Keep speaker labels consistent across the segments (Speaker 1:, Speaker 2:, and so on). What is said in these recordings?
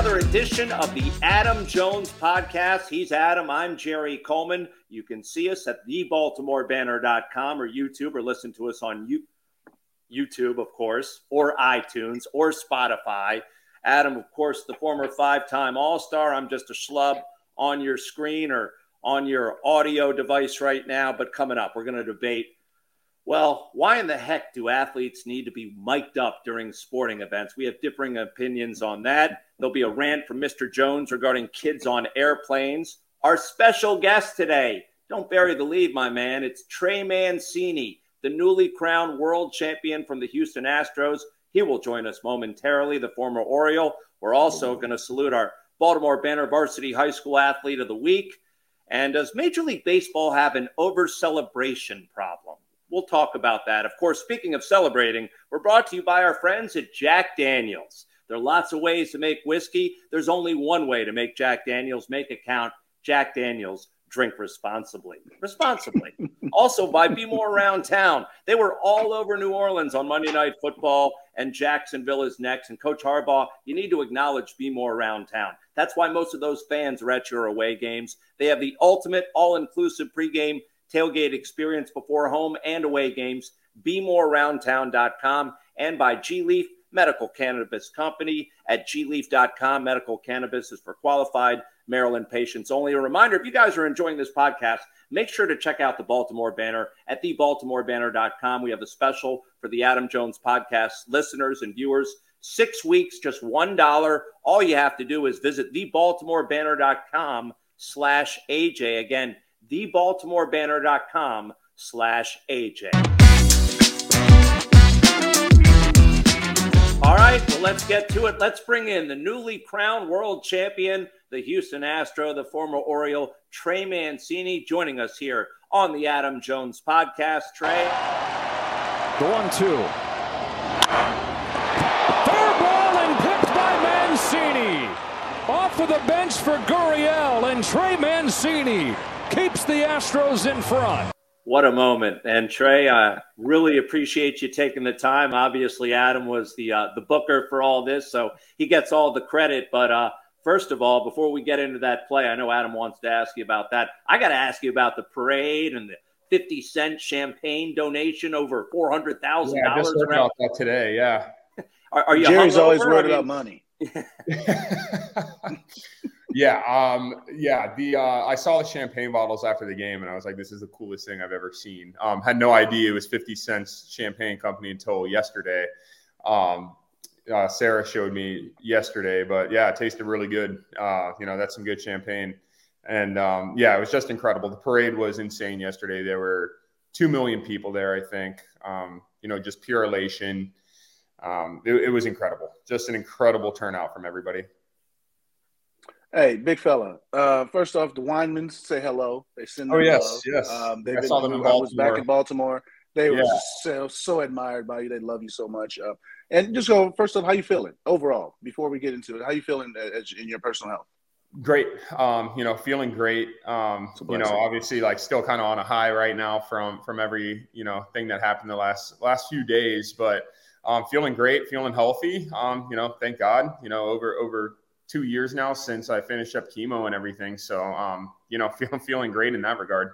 Speaker 1: another edition of the Adam Jones podcast. He's Adam. I'm Jerry Coleman. You can see us at thebaltimorebanner.com or YouTube or listen to us on YouTube, of course, or iTunes or Spotify. Adam, of course, the former five time All Star. I'm just a schlub on your screen or on your audio device right now. But coming up, we're going to debate well, why in the heck do athletes need to be mic'd up during sporting events? We have differing opinions on that. There'll be a rant from Mr. Jones regarding kids on airplanes. Our special guest today, don't bury the lead, my man. It's Trey Mancini, the newly crowned world champion from the Houston Astros. He will join us momentarily, the former Oriole. We're also going to salute our Baltimore Banner Varsity High School Athlete of the Week. And does Major League Baseball have an over celebration problem? We'll talk about that. Of course, speaking of celebrating, we're brought to you by our friends at Jack Daniels. There are lots of ways to make whiskey. There's only one way to make Jack Daniels. Make it count. Jack Daniels. Drink responsibly. Responsibly. also by Be More Around Town. They were all over New Orleans on Monday Night Football, and Jacksonville is next. And Coach Harbaugh, you need to acknowledge Be More Around Town. That's why most of those fans are at your away games. They have the ultimate all inclusive pregame tailgate experience before home and away games. BeMoreAroundTown.com and by G Leaf Medical Cannabis Company at gleaf.com. Medical cannabis is for qualified Maryland patients only. A reminder if you guys are enjoying this podcast, make sure to check out the Baltimore Banner at thebaltimorebanner.com. We have a special for the Adam Jones podcast listeners and viewers. Six weeks, just $1. All you have to do is visit thebaltimorebanner.com slash AJ. Again, thebaltimorebanner.com slash AJ. Right, well, let's get to it. Let's bring in the newly crowned world champion, the Houston Astro, the former Oriole, Trey Mancini, joining us here on the Adam Jones podcast. Trey.
Speaker 2: The one, two. Fair ball and picked by Mancini. Off of the bench for Gurriel and Trey Mancini keeps the Astros in front.
Speaker 1: What a moment. And Trey, I really appreciate you taking the time. Obviously, Adam was the uh, the booker for all this, so he gets all the credit. But uh, first of all, before we get into that play, I know Adam wants to ask you about that. I got to ask you about the parade and the 50 cent champagne donation over $400,000.
Speaker 3: Yeah, I just heard about that today. Yeah.
Speaker 1: are, are you
Speaker 4: Jerry's always worried about money.
Speaker 3: yeah, um, yeah. The uh, I saw the champagne bottles after the game, and I was like, "This is the coolest thing I've ever seen." Um, had no idea it was Fifty Cents Champagne Company until yesterday. Um, uh, Sarah showed me yesterday, but yeah, it tasted really good. Uh, you know, that's some good champagne, and um, yeah, it was just incredible. The parade was insane yesterday. There were two million people there, I think. Um, you know, just pure elation. Um, it, it was incredible. Just an incredible turnout from everybody.
Speaker 4: Hey, big fella. Uh, first off, the Weinmans say hello. They send.
Speaker 3: Oh yes, love. yes. Um,
Speaker 4: they I saw them in Baltimore. I was back in Baltimore. They yeah. were so so admired by you. They love you so much. Uh, and just go first off, how you feeling overall before we get into it? How you feeling as, in your personal health?
Speaker 3: Great. Um, you know, feeling great. Um, you know, obviously, like still kind of on a high right now from from every you know thing that happened the last last few days, but um, feeling great, feeling healthy. Um, you know, thank God. You know, over over two years now since I finished up chemo and everything. So, um, you know, feeling feeling great in that regard.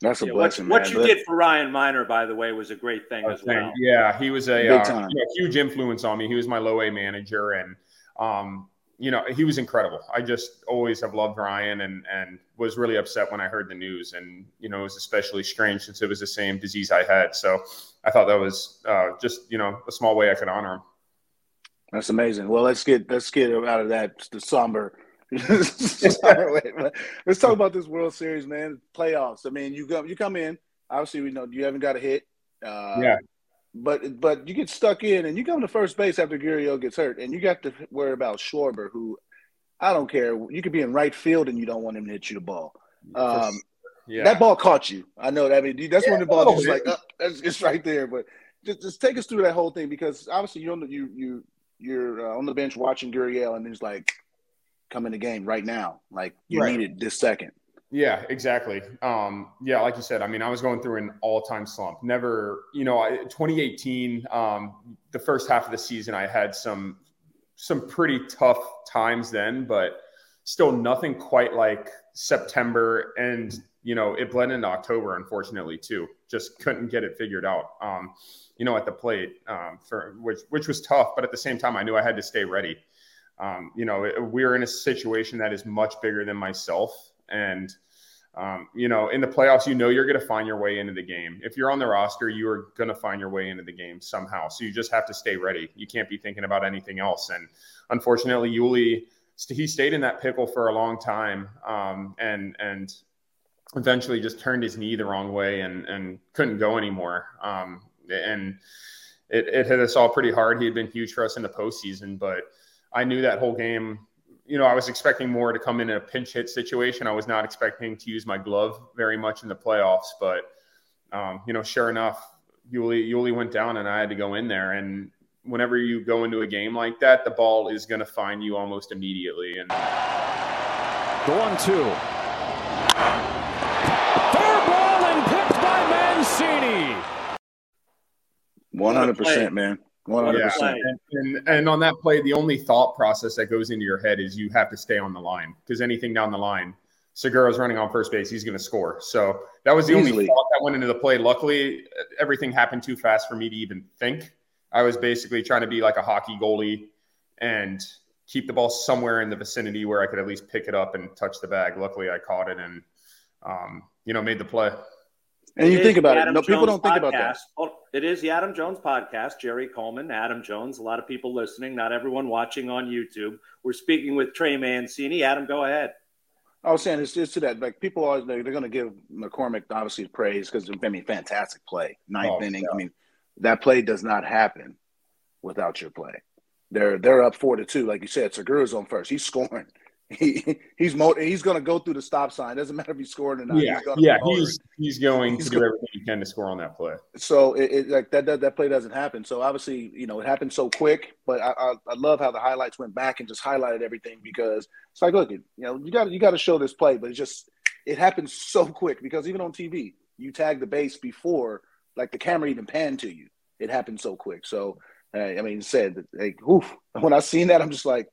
Speaker 4: That's a
Speaker 1: yeah,
Speaker 4: blessing.
Speaker 1: What, what you did for Ryan Minor, by the way, was a great thing as well.
Speaker 3: Yeah, he was a, uh, you know, huge influence on me. He was my low A manager, and um, you know, he was incredible. I just always have loved Ryan, and and was really upset when I heard the news, and you know, it was especially strange since it was the same disease I had. So, I thought that was uh, just you know a small way I could honor him.
Speaker 4: That's amazing. Well, let's get let's get out of that the somber. let's talk about this World Series, man. Playoffs. I mean, you come you come in. Obviously, we know you haven't got a hit.
Speaker 3: Uh, yeah.
Speaker 4: But but you get stuck in, and you come to first base after Gurriel gets hurt, and you got to worry about Schwarber, who I don't care. You could be in right field, and you don't want him to hit you the ball. Um, yeah. That ball caught you. I know that. I mean, that's yeah, when the ball just like, oh, it's right there. But just, just take us through that whole thing because obviously you don't you you you're uh, on the bench watching Gurriel, and he's like, "Come in the game right now! Like you right. need it this second.
Speaker 3: Yeah, exactly. Um, yeah, like you said, I mean, I was going through an all-time slump. Never, you know, 2018, um, the first half of the season, I had some some pretty tough times then, but still nothing quite like September and you know it bled into October unfortunately too. Just couldn't get it figured out. Um, you know, at the plate um, for which which was tough, but at the same time I knew I had to stay ready. Um, you know, we are in a situation that is much bigger than myself, and um, you know, in the playoffs, you know you're going to find your way into the game. If you're on the roster, you are going to find your way into the game somehow. So you just have to stay ready. You can't be thinking about anything else. And unfortunately, Yuli he stayed in that pickle for a long time, um, and and eventually just turned his knee the wrong way and and couldn't go anymore. Um, and it, it hit us all pretty hard. He had been huge for us in the postseason, but I knew that whole game. You know, I was expecting more to come in a pinch hit situation. I was not expecting to use my glove very much in the playoffs, but um, you know, sure enough, Yuli Yuli went down, and I had to go in there. And whenever you go into a game like that, the ball is going to find you almost immediately. And
Speaker 2: the one two. Fair ball and picked by Mancini.
Speaker 4: One hundred percent, man. One hundred percent.
Speaker 3: And and on that play, the only thought process that goes into your head is you have to stay on the line because anything down the line, Segura's running on first base, he's going to score. So that was the Easily. only thought that went into the play. Luckily, everything happened too fast for me to even think. I was basically trying to be like a hockey goalie and keep the ball somewhere in the vicinity where I could at least pick it up and touch the bag. Luckily, I caught it and um, you know made the play.
Speaker 4: And you think about it. No, Jones people don't think about that.
Speaker 1: Oh, it is the Adam Jones podcast. Jerry Coleman, Adam Jones. A lot of people listening. Not everyone watching on YouTube. We're speaking with Trey Mancini. Adam, go ahead.
Speaker 4: I was saying it's just to that like people always they're, they're going to give McCormick obviously praise because I mean fantastic play ninth oh, inning. Yeah. I mean that play does not happen without your play. They're they're up four to two, like you said. Segura's on first. He's scoring. He he's mo- he's going to go through the stop sign. Doesn't matter if he's scoring or not.
Speaker 3: Yeah,
Speaker 4: he's
Speaker 3: yeah, he's he's going he's to do everything he can to score on that play.
Speaker 4: So it, it, like that, that that play doesn't happen. So obviously, you know, it happened so quick. But I, I, I love how the highlights went back and just highlighted everything because it's like, look, you know, you got you got to show this play, but it just it happened so quick because even on TV, you tag the base before like the camera even panned to you it happened so quick. So uh, I mean, said like, oof. When I seen that, I'm just like,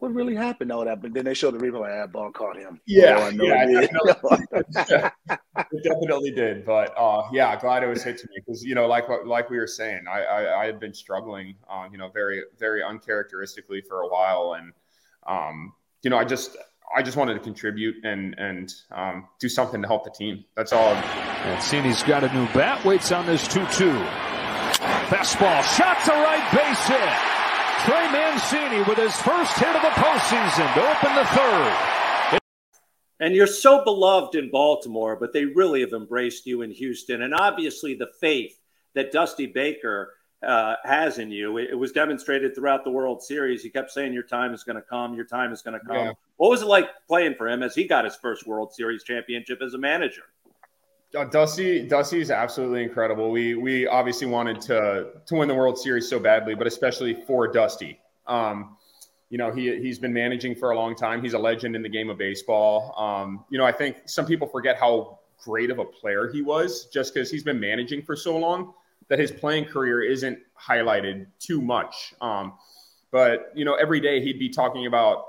Speaker 4: what really happened? All that, but then they showed the replay. Like, that ball caught him.
Speaker 3: Yeah, oh, yeah, it, definitely, it definitely did. But uh, yeah, glad it was hit to me because you know, like like we were saying, I I, I had been struggling, uh, you know, very very uncharacteristically for a while, and um, you know, I just I just wanted to contribute and and um, do something to help the team. That's all.
Speaker 2: Mancini's got a new bat. Waits on this two-two. Fastball, shot to right base hit. Trey Mancini with his first hit of the postseason to open the third.
Speaker 1: And you're so beloved in Baltimore, but they really have embraced you in Houston. And obviously, the faith that Dusty Baker uh, has in you, it, it, was demonstrated throughout the World Series. He kept saying, Your time is going to come, your time is going to come. Yeah. What was it like playing for him as he got his first World Series championship as a manager?
Speaker 3: Uh, Dusty, Dusty is absolutely incredible. We we obviously wanted to to win the World Series so badly, but especially for Dusty. Um, you know, he he's been managing for a long time. He's a legend in the game of baseball. Um, you know, I think some people forget how great of a player he was just because he's been managing for so long that his playing career isn't highlighted too much. Um, but you know, every day he'd be talking about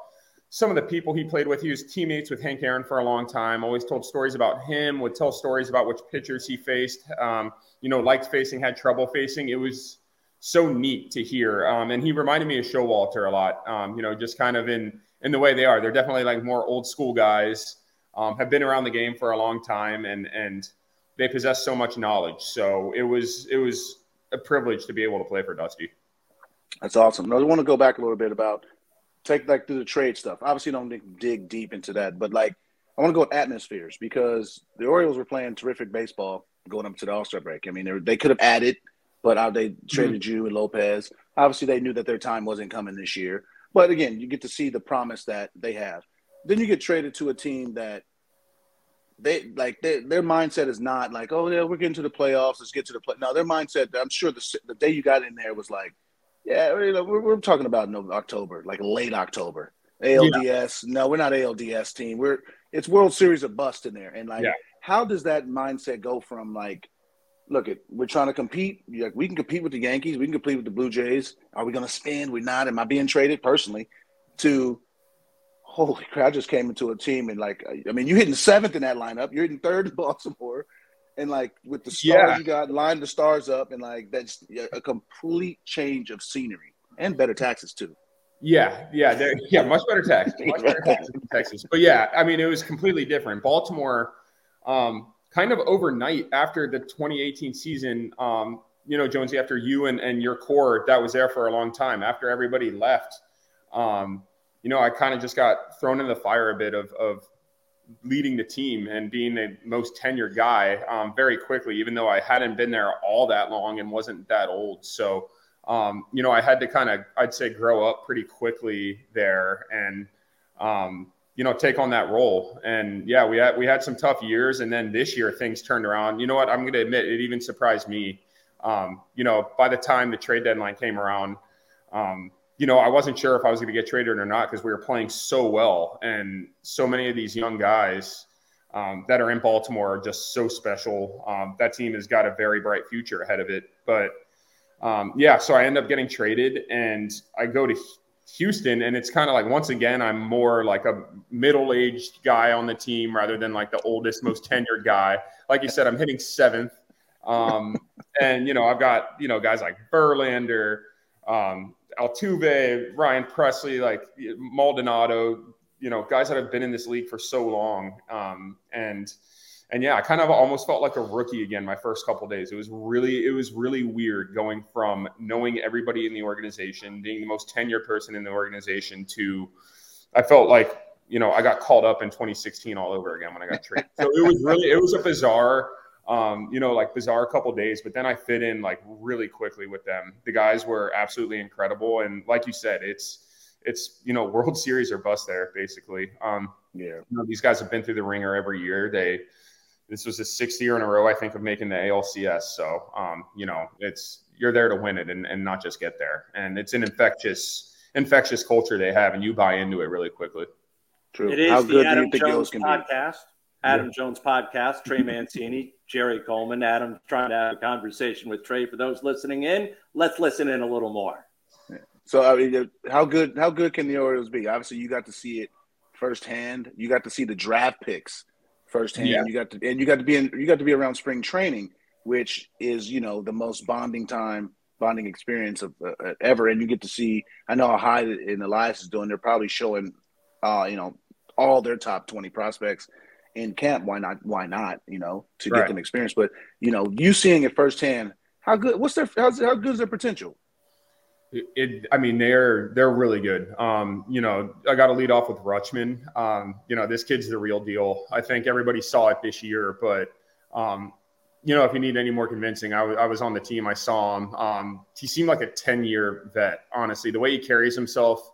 Speaker 3: some of the people he played with. He was teammates with Hank Aaron for a long time. Always told stories about him. Would tell stories about which pitchers he faced. Um, you know, liked facing, had trouble facing. It was so neat to hear. Um, and he reminded me of Showalter a lot. Um, you know, just kind of in in the way they are. They're definitely like more old school guys. Um, have been around the game for a long time, and and they possess so much knowledge. So it was it was a privilege to be able to play for Dusty.
Speaker 4: That's awesome. I want to go back a little bit about take like through the trade stuff. Obviously, don't dig deep into that, but like I want to go with atmospheres because the Orioles were playing terrific baseball going up to the All Star break. I mean, they, they could have added, but how they traded mm-hmm. you and Lopez. Obviously, they knew that their time wasn't coming this year. But again, you get to see the promise that they have. Then you get traded to a team that they like they, their mindset is not like, oh yeah, we're getting to the playoffs. Let's get to the play. No, their mindset. I'm sure the the day you got in there was like, yeah, you know, we're, we're talking about no October, like late October. ALDS. Yeah. No, we're not ALDS team. We're it's World Series of bust in there. And like, yeah. how does that mindset go from like look at we're trying to compete. Like, we can compete with the Yankees. We can compete with the Blue Jays. Are we going to spend? We're not. Am I being traded personally to? Holy crap! I just came into a team and like I mean, you're hitting seventh in that lineup. You're hitting third in Baltimore, and like with the stars yeah. you got, line the stars up, and like that's a complete change of scenery and better taxes too.
Speaker 3: Yeah, yeah, yeah, much better tax, much better tax in Texas. But yeah, I mean, it was completely different. Baltimore, um, kind of overnight after the 2018 season, um, you know, Jonesy, after you and, and your core that was there for a long time, after everybody left, um, you know, I kind of just got thrown in the fire a bit of, of leading the team and being the most tenured guy um, very quickly, even though I hadn't been there all that long and wasn't that old. So, um, you know, I had to kind of, I'd say, grow up pretty quickly there and, um, you know, take on that role. And yeah, we had we had some tough years, and then this year things turned around. You know what? I'm going to admit it even surprised me. Um, you know, by the time the trade deadline came around, um, you know, I wasn't sure if I was going to get traded or not because we were playing so well, and so many of these young guys um, that are in Baltimore are just so special. Um, that team has got a very bright future ahead of it, but um, yeah, so I end up getting traded and I go to Houston, and it's kind of like once again, I'm more like a middle aged guy on the team rather than like the oldest, most tenured guy. Like you said, I'm hitting seventh. Um, and, you know, I've got, you know, guys like Verlander, um, Altuve, Ryan Pressly, like Maldonado, you know, guys that have been in this league for so long. Um, and, and yeah, I kind of almost felt like a rookie again my first couple days. It was really it was really weird going from knowing everybody in the organization, being the most tenured person in the organization to I felt like, you know, I got called up in 2016 all over again when I got traded. So it was really it was a bizarre um, you know, like bizarre couple days, but then I fit in like really quickly with them. The guys were absolutely incredible and like you said, it's it's you know World Series or bust there basically. Um, yeah, you know, these guys have been through the ringer every year. They this was the sixth year in a row, I think, of making the ALCS. So, um, you know, it's you're there to win it and, and not just get there. And it's an infectious, infectious culture they have, and you buy into it really quickly.
Speaker 1: True. It is How the Adam Jones podcast. Adam yeah. Jones podcast. Trey Mancini, Jerry Coleman. Adam trying to have a conversation with Trey. For those listening in, let's listen in a little more.
Speaker 4: So, I mean, how good? How good can the Orioles be? Obviously, you got to see it firsthand. You got to see the draft picks firsthand. Yeah. You got to and you got to be in you got to be around spring training, which is you know the most bonding time, bonding experience of uh, uh ever. And you get to see. I know how high in Elias is doing. They're probably showing, uh, you know, all their top twenty prospects in camp. Why not? Why not? You know, to right. get them experience. But you know, you seeing it firsthand. How good? What's their? How's, how good is their potential?
Speaker 3: It, I mean, they're they're really good. Um, you know, I got to lead off with Rutschman. Um, you know, this kid's the real deal. I think everybody saw it this year, but um, you know, if you need any more convincing, I, w- I was on the team. I saw him. Um, he seemed like a ten year vet. Honestly, the way he carries himself,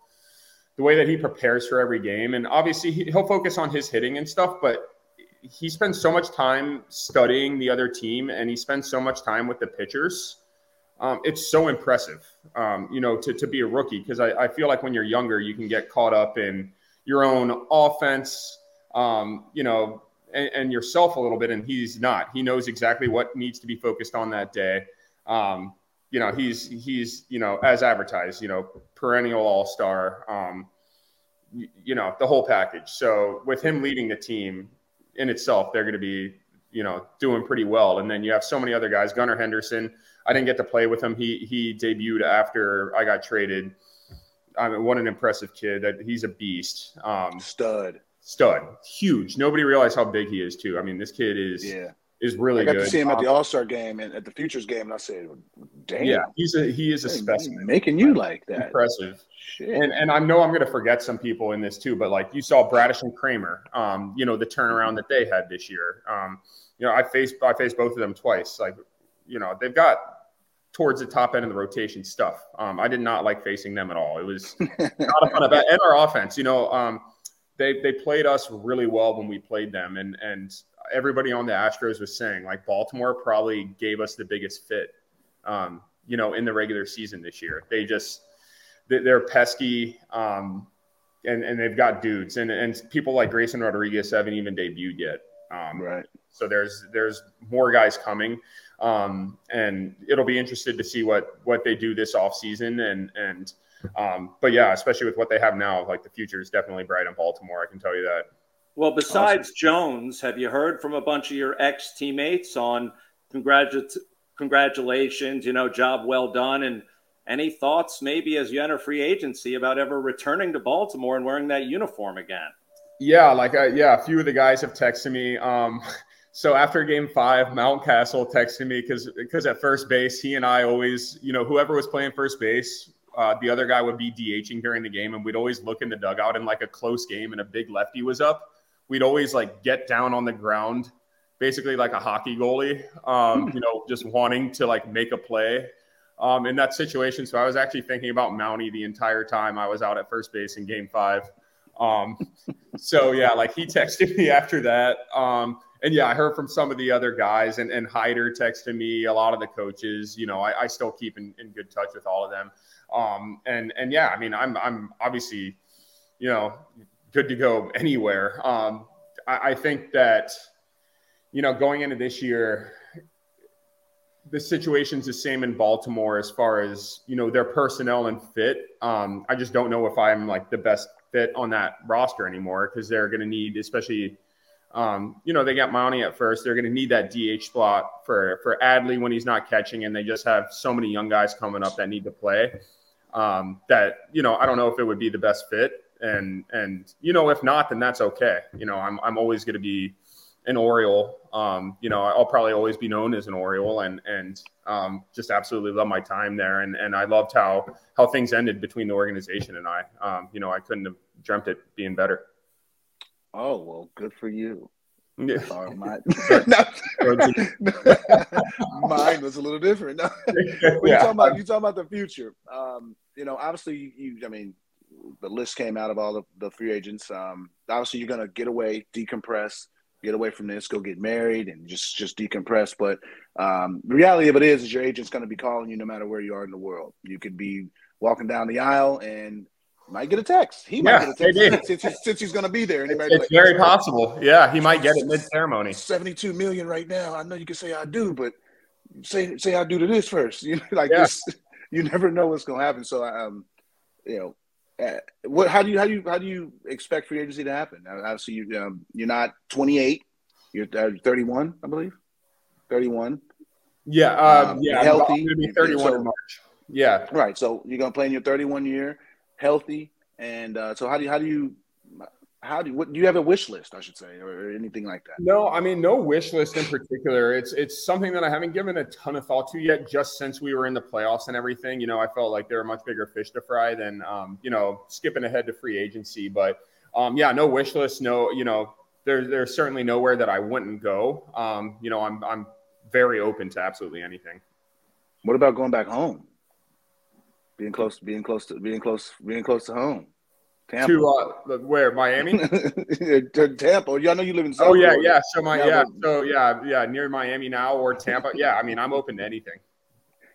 Speaker 3: the way that he prepares for every game, and obviously he, he'll focus on his hitting and stuff, but he spends so much time studying the other team, and he spends so much time with the pitchers um, it's so impressive, um, you know, to, to be a rookie because I, I, feel like when you're younger, you can get caught up in your own offense, um, you know, and, and, yourself a little bit. And he's not. He knows exactly what needs to be focused on that day. Um, you know, he's he's you know as advertised, you know, perennial all star. Um, you, you know, the whole package. So with him leading the team in itself, they're going to be you know doing pretty well. And then you have so many other guys, Gunnar Henderson I didn't get to play with him. He he debuted after I got traded. I mean, what an impressive kid! That he's a beast. Um,
Speaker 4: stud,
Speaker 3: stud, huge. Nobody realized how big he is too. I mean, this kid is yeah is really. Good. I
Speaker 4: got
Speaker 3: good.
Speaker 4: to see him at the um, All Star game and at the Futures game, and I said, "Damn,
Speaker 3: yeah, he's a he is a specimen."
Speaker 4: Making you like that,
Speaker 3: impressive. Shit. And and I know I'm going to forget some people in this too, but like you saw Bradish and Kremer, um, you know the turnaround that they had this year. Um, you know, I faced I faced both of them twice. Like, you know, they've got towards the top end of the rotation stuff. Um, I did not like facing them at all. It was not a fun event. And our offense, you know, um, they they played us really well when we played them, and and everybody on the Astros was saying like Baltimore probably gave us the biggest fit, um, you know, in the regular season this year. They just they're pesky. Um, and, and they've got dudes and, and people like Grayson Rodriguez haven't even debuted yet.
Speaker 4: Um, right.
Speaker 3: So there's there's more guys coming, um, and it'll be interested to see what what they do this off season and and. Um, but yeah, especially with what they have now, like the future is definitely bright in Baltimore. I can tell you that.
Speaker 1: Well, besides awesome. Jones, have you heard from a bunch of your ex teammates on congratu- congratulations, you know, job well done, and any thoughts maybe as you enter free agency about ever returning to Baltimore and wearing that uniform again?
Speaker 3: Yeah, like uh, yeah, a few of the guys have texted me. Um, so after game five, Mountcastle texted me because because at first base, he and I always, you know, whoever was playing first base, uh, the other guy would be DHing during the game, and we'd always look in the dugout in like a close game and a big lefty was up. We'd always like get down on the ground, basically like a hockey goalie, um, you know, just wanting to like make a play um, in that situation. So I was actually thinking about Mountie the entire time I was out at first base in Game Five. Um, so yeah, like he texted me after that. Um, and yeah, I heard from some of the other guys, and, and Hyder texted me. A lot of the coaches, you know, I, I still keep in, in, good touch with all of them. Um, and and yeah, I mean, I'm I'm obviously, you know, good to go anywhere. Um, I, I think that, you know, going into this year, the situation's the same in Baltimore as far as you know their personnel and fit. Um, I just don't know if I'm like the best fit on that roster anymore because they're going to need, especially, um, you know, they got Mountie at first. They're going to need that DH spot for for Adley when he's not catching, and they just have so many young guys coming up that need to play. Um, that you know, I don't know if it would be the best fit, and and you know, if not, then that's okay. You know, I'm I'm always going to be an Oriole. Um, you know, I'll probably always be known as an Oriole, and and um, just absolutely love my time there. And and I loved how how things ended between the organization and I. Um, you know, I couldn't have dreamt it being better.
Speaker 4: Oh well, good for you.
Speaker 3: Yeah.
Speaker 4: Sorry, mine. mine was a little different. you yeah. talking about you talking about the future. Um, you know, obviously, you, you, I mean, the list came out of all the, the free agents. Um, obviously, you're to get away, decompress, get away from this, go get married, and just just decompress. But um, the reality of it is, is your agent's to be calling you no matter where you are in the world. You could be walking down the aisle and might get a text. He might get a text since, he's, since he's going to be there.
Speaker 3: And it's like, very possible. Yeah, he might get it mid ceremony.
Speaker 4: Seventy-two million right now. I know you can say I do, but say say I do to this first. You know, like yeah. this. You never know what's going to happen. So, I um, you know, uh, what? How do you how do you how do you expect free agency to happen? Obviously, you um, you're not 28. You're uh, 31, I believe. 31.
Speaker 3: Yeah, uh, um, yeah. Healthy. I'm going to be 31 so, in March. Yeah.
Speaker 4: Right. So you're going to play in your 31 year, healthy, and uh, so how do you how do you how do you, what do you have a wish list i should say or, anything like that?
Speaker 3: No i mean no wish list in particular. It's it's something that i haven't given a ton of thought to yet just since we were in the playoffs and everything. You know i felt like there were much bigger fish to fry than um, you know skipping ahead to free agency but um, yeah no wish list no you know there, there's certainly nowhere that i wouldn't go. Um, you know i'm i'm very open to absolutely anything.
Speaker 4: What about going back home being close being close to being close being close to home
Speaker 3: Tampa. To uh, where Miami?
Speaker 4: to Tampa. Y'all know you live in.
Speaker 3: South oh yeah, Florida. yeah. So my yeah, yeah so yeah, yeah, near Miami now or Tampa. Yeah, I mean, I'm open to anything.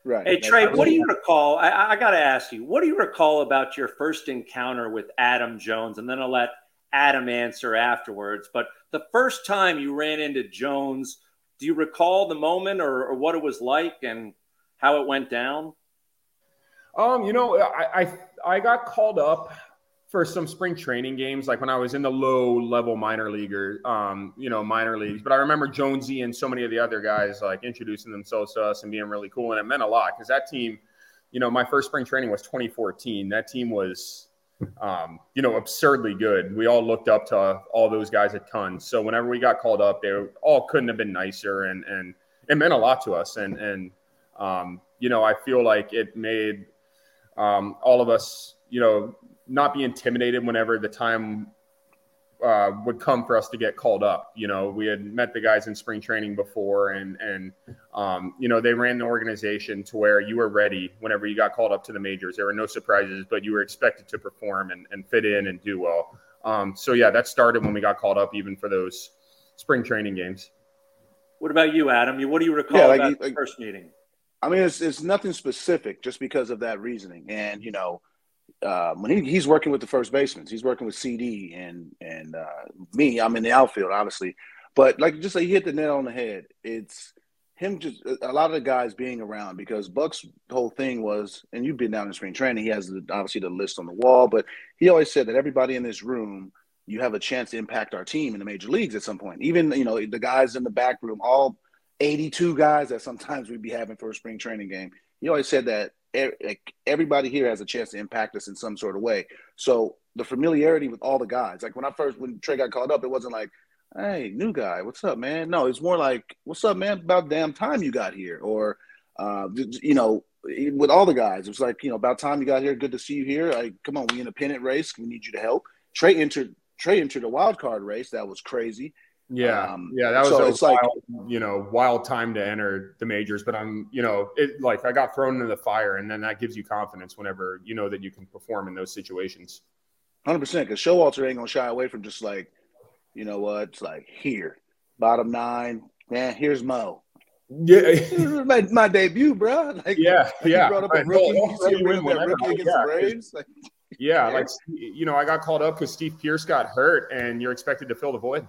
Speaker 1: Right. Hey Trey, what do you recall? I, I got to ask you, what do you recall about your first encounter with Adam Jones? And then I'll let Adam answer afterwards. But the first time you ran into Jones, do you recall the moment or, or what it was like and how it went down?
Speaker 3: Um, you know, I, I I got called up for some spring training games, like when I was in the low level minor leaguer, um, you know, minor leagues. But I remember Jonesy and so many of the other guys like introducing themselves to us and being really cool, and it meant a lot because that team, you know, my first spring training was 2014. That team was, um, you know, absurdly good. We all looked up to all those guys a ton. So whenever we got called up, they all couldn't have been nicer, and and it meant a lot to us. And and um, you know, I feel like it made um, all of us, you know not be intimidated whenever the time uh, would come for us to get called up. You know, we had met the guys in spring training before, and and um, you know they ran the organization to where you were ready whenever you got called up to the majors. There were no surprises, but you were expected to perform and, and fit in and do well. Um, so yeah, that started when we got called up, even for those spring training games.
Speaker 1: What about you, Adam? What do you recall yeah, like, about like, the first meeting?
Speaker 4: I mean, it's it's nothing specific, just because of that reasoning, and you know uh, when he, he's working with the first baseman, he's working with CD and and uh, me. I'm in the outfield, obviously, But like just like he hit the nail on the head. It's him just a lot of the guys being around because Buck's whole thing was, and you've been down in spring training. He has the, obviously the list on the wall, but he always said that everybody in this room, you have a chance to impact our team in the major leagues at some point. Even you know the guys in the back room, all 82 guys that sometimes we'd be having for a spring training game. He always said that everybody here has a chance to impact us in some sort of way. So the familiarity with all the guys, like when I first when Trey got called up, it wasn't like hey, new guy, what's up, man? No, it's more like, what's up, man? About damn time you got here, or uh, you know, with all the guys, it was like, you know, about time you got here. Good to see you here. I come on, we in a pennant race. We need you to help. Trey entered. Trey entered a wild card race. That was crazy.
Speaker 3: Yeah, um, yeah, that was so it's wild, like you know wild time to enter the majors. But I'm you know it like I got thrown into the fire, and then that gives you confidence whenever you know that you can perform in those situations.
Speaker 4: Hundred percent, because Showalter ain't gonna shy away from just like you know what? It's like here, bottom nine. Man, here's Mo.
Speaker 3: Yeah,
Speaker 4: my, my debut, bro.
Speaker 3: Like, yeah, yeah.
Speaker 4: Brought up a rookie. you see him that rookie against yeah. the Braves. Like,
Speaker 3: yeah, like you know, I got called up because Steve Pearce got hurt, and you're expected to fill the void.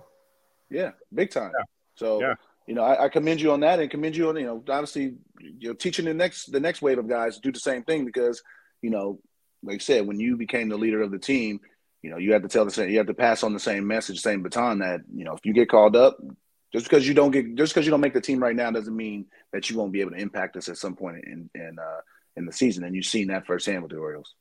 Speaker 4: Yeah, big time. Yeah. So, yeah. you know, I, I, commend you on that, and commend you on you know, obviously, you're teaching the next the next wave of guys to do the same thing because you know, like I said, when you became the leader of the team, you know, you have to tell the same, you have to pass on the same message, same baton that, you know, if you get called up, just because you don't get, just because you don't make the team right now doesn't mean that you won't be able to impact us at some point in, in, uh, in the season. And you've seen that firsthand with the Orioles.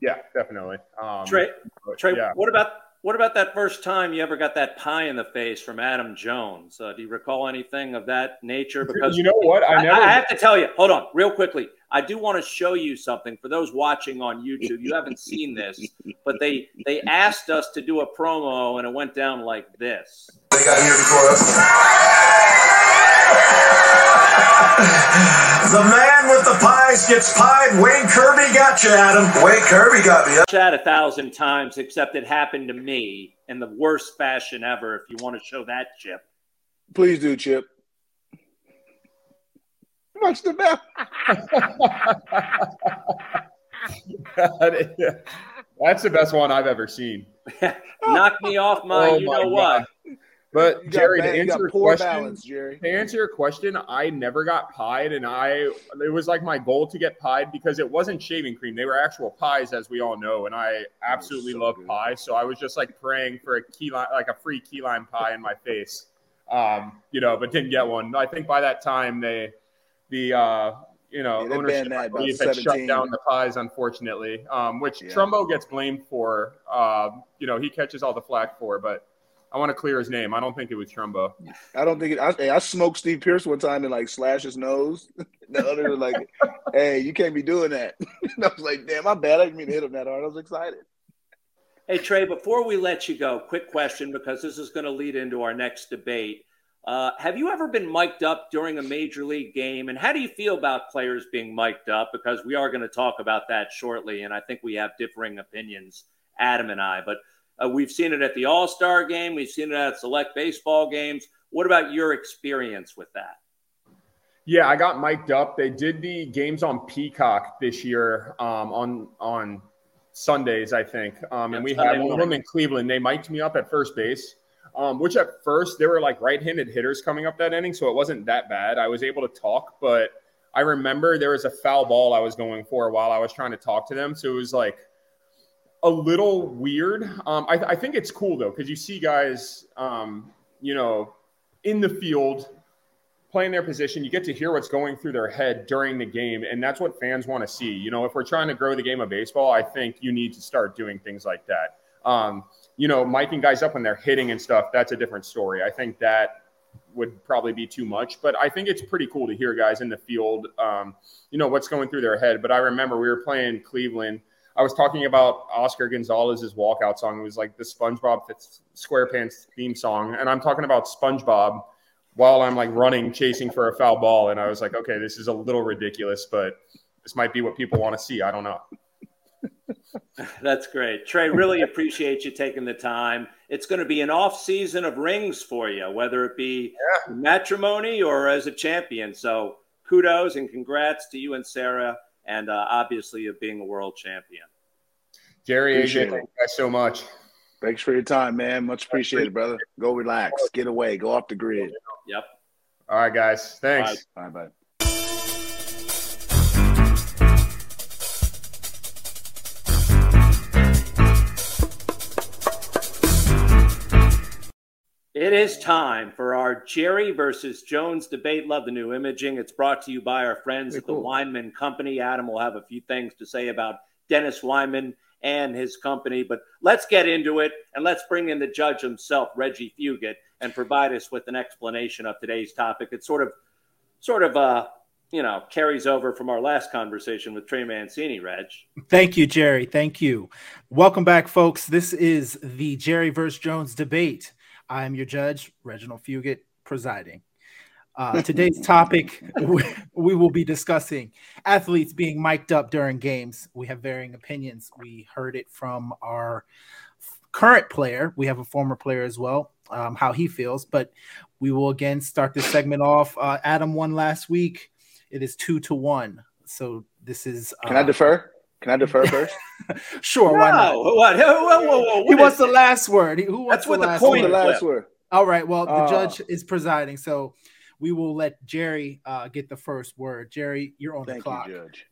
Speaker 3: Yeah, definitely.
Speaker 1: Um, Trey, Trey, yeah. what about what about that first time you ever got that pie in the face from Adam Jones? Uh, do you recall anything of that nature?
Speaker 3: Because you know what, I never.
Speaker 1: I, I have to tell you. Hold on, real quickly. I do want to show you something for those watching on YouTube. You haven't seen this, but they they asked us to do a promo, and it went down like this.
Speaker 5: They got here before us. The man with the pies gets pied. Wayne Kirby got you, Adam. Wayne Kirby got me.
Speaker 1: Chat a thousand times, except it happened to me in the worst fashion ever. If you want to show that, Chip.
Speaker 4: Please do, Chip. Watch the bell.
Speaker 3: That's the best one I've ever seen.
Speaker 1: Knock me off my, oh you know what.
Speaker 3: But Jerry, bad, to answer your question, balance, Jerry. to answer your question, I never got pied, and I it was like my goal to get pied because it wasn't shaving cream; they were actual pies, as we all know, and I absolutely so love good. pie. So I was just like praying for a key lime, like a free key lime pie in my face, um, you know, but didn't get one. I think by that time they, the uh, you know, yeah, ownership had shut down the pies, unfortunately, um, which yeah. Trumbo gets blamed for. Uh, you know, he catches all the flack for, but I want to clear his name. I don't think it was Trumbo.
Speaker 4: I don't think it. I, I smoked Steve Pearce one time and like slash his nose. the other was like, "Hey, you can't be doing that." and I was like, "Damn, my bad. I didn't mean to hit him that hard." I was excited.
Speaker 1: Hey Trey, before we let you go, quick question because this is going to lead into our next debate. Uh, have you ever been mic'd up during a major league game? And how do you feel about players being mic'd up? Because we are going to talk about that shortly, and I think we have differing opinions, Adam and I. But uh, we've seen it at the All Star game. We've seen it at select baseball games. What about your experience with that?
Speaker 3: Yeah, I got mic'd up. They did the games on Peacock this year um, on on Sundays, I think. Um, and we Sunday had one of them in Cleveland. They mic'd me up at first base, um, which at first there were like right-handed hitters coming up that inning, so it wasn't that bad. I was able to talk, but I remember there was a foul ball I was going for while I was trying to talk to them. So it was like a little weird. Um, I, I, think it's cool though because you see guys, um, you know, in the field playing their position. You get to hear what's going through their head during the game, and that's what fans want to see. You know, if we're trying to grow the game of baseball, I think you need to start doing things like that. Um, you know, miking guys up when they're hitting and stuff. That's a different story. I think that would probably be too much, but I think it's pretty cool to hear guys in the field, um, you know, what's going through their head. But I remember we were playing Cleveland I was talking about Oscar Gonzalez's walkout song. It was like the SpongeBob SquarePants theme song, and I'm talking about SpongeBob while I'm like running, chasing for a foul ball, and I was like, okay, this is a little ridiculous, but this might be what people want to see. I don't know.
Speaker 1: That's great, Trey. Really appreciate you taking the time. It's going to be an off season of rings for you, whether it be yeah. matrimony or as a champion. So kudos and congrats to you and Sarah and uh, obviously of being a world champion.
Speaker 3: Jerry, AJ, thank you guys so much.
Speaker 4: Thanks for your time, man. Much appreciated, brother. Go relax, get away, go off the grid.
Speaker 1: Yep.
Speaker 3: All right, guys. Thanks.
Speaker 4: Bye bye.
Speaker 1: It is time for our Jerry versus Jones debate. Love the new imaging. It's brought to you by our friends
Speaker 4: Very
Speaker 1: at the
Speaker 4: cool.
Speaker 1: Weinman Company. Adam will have a few things to say about Dennis Weinman and his company, but let's get into it and let's bring in the judge himself, Reggie Fugit, and provide us with an explanation of today's topic. It sort of, sort of, uh, you know, carries over from our last conversation with Trey Mancini, Reg.
Speaker 6: Thank you, Jerry. Thank you. Welcome back, folks. This is the Jerry versus Jones debate. I'm your judge, Reginald Fugit, presiding. Uh, today's topic, we, we will be discussing athletes being mic'd up during games. We have varying opinions. We heard it from our current player. We have a former player as well, um, how he feels. But we will again start this segment off. Uh, Adam won last week. It is two to one. So this is.
Speaker 4: Can I
Speaker 6: uh,
Speaker 4: defer? Can I defer first?
Speaker 6: Sure, why not?
Speaker 1: No, what? Whoa, whoa, whoa, whoa.
Speaker 6: He wants
Speaker 1: is
Speaker 6: the last word. He- Who wants
Speaker 1: That's
Speaker 6: the
Speaker 1: what the
Speaker 6: last
Speaker 1: coin
Speaker 6: word?
Speaker 1: flip.
Speaker 4: last word.
Speaker 6: All right. Well, the
Speaker 4: Uh,
Speaker 6: judge is presiding, so we will let Jerry uh, get the first word. Jerry, you're on the clock.
Speaker 4: you, Judge.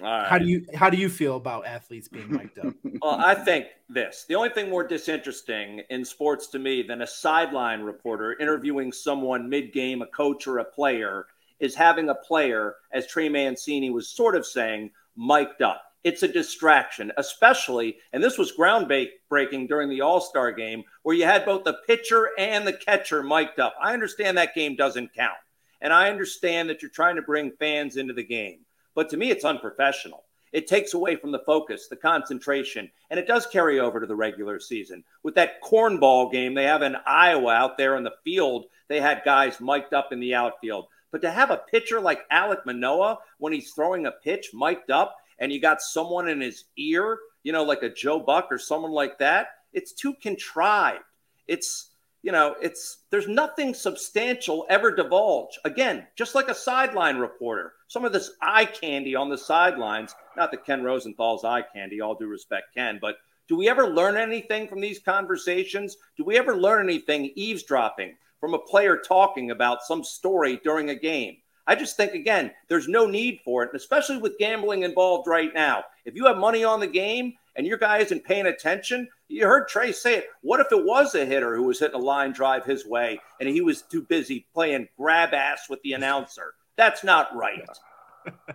Speaker 1: All right.
Speaker 6: How do you how do you feel about athletes being mic'd up?
Speaker 1: Well, I think this. The only thing more disinteresting in sports to me than a sideline reporter interviewing someone mid game, a coach or a player, is having a player, as Trey Mancini was sort of saying, mic'd up. It's a distraction, especially, and this was groundbreaking during the All Star game where you had both the pitcher and the catcher mic'd up. I understand that game doesn't count. And I understand that you're trying to bring fans into the game. But to me, it's unprofessional. It takes away from the focus, the concentration, and it does carry over to the regular season. With that cornball game they have in Iowa out there in the field, they had guys mic'd up in the outfield. But to have a pitcher like Alek Manoah when he's throwing a pitch mic'd up and you got someone in his ear, you know, like a Joe Buck or someone like that, it's too contrived. It's you know, it's there's nothing substantial ever divulged. Again, just like a sideline reporter, some of this eye candy on the sidelines. Not that Ken Rosenthal's eye candy, all due respect, Ken, but do we ever learn anything from these conversations? Do we ever learn anything eavesdropping from a player talking about some story during a game? I just think, again, there's no need for it, especially with gambling involved right now. If you have money on the game and your guy isn't paying attention, you heard Trey say it. What if it was a hitter who was hitting a line drive his way and he was too busy playing grab ass with the announcer? That's not right.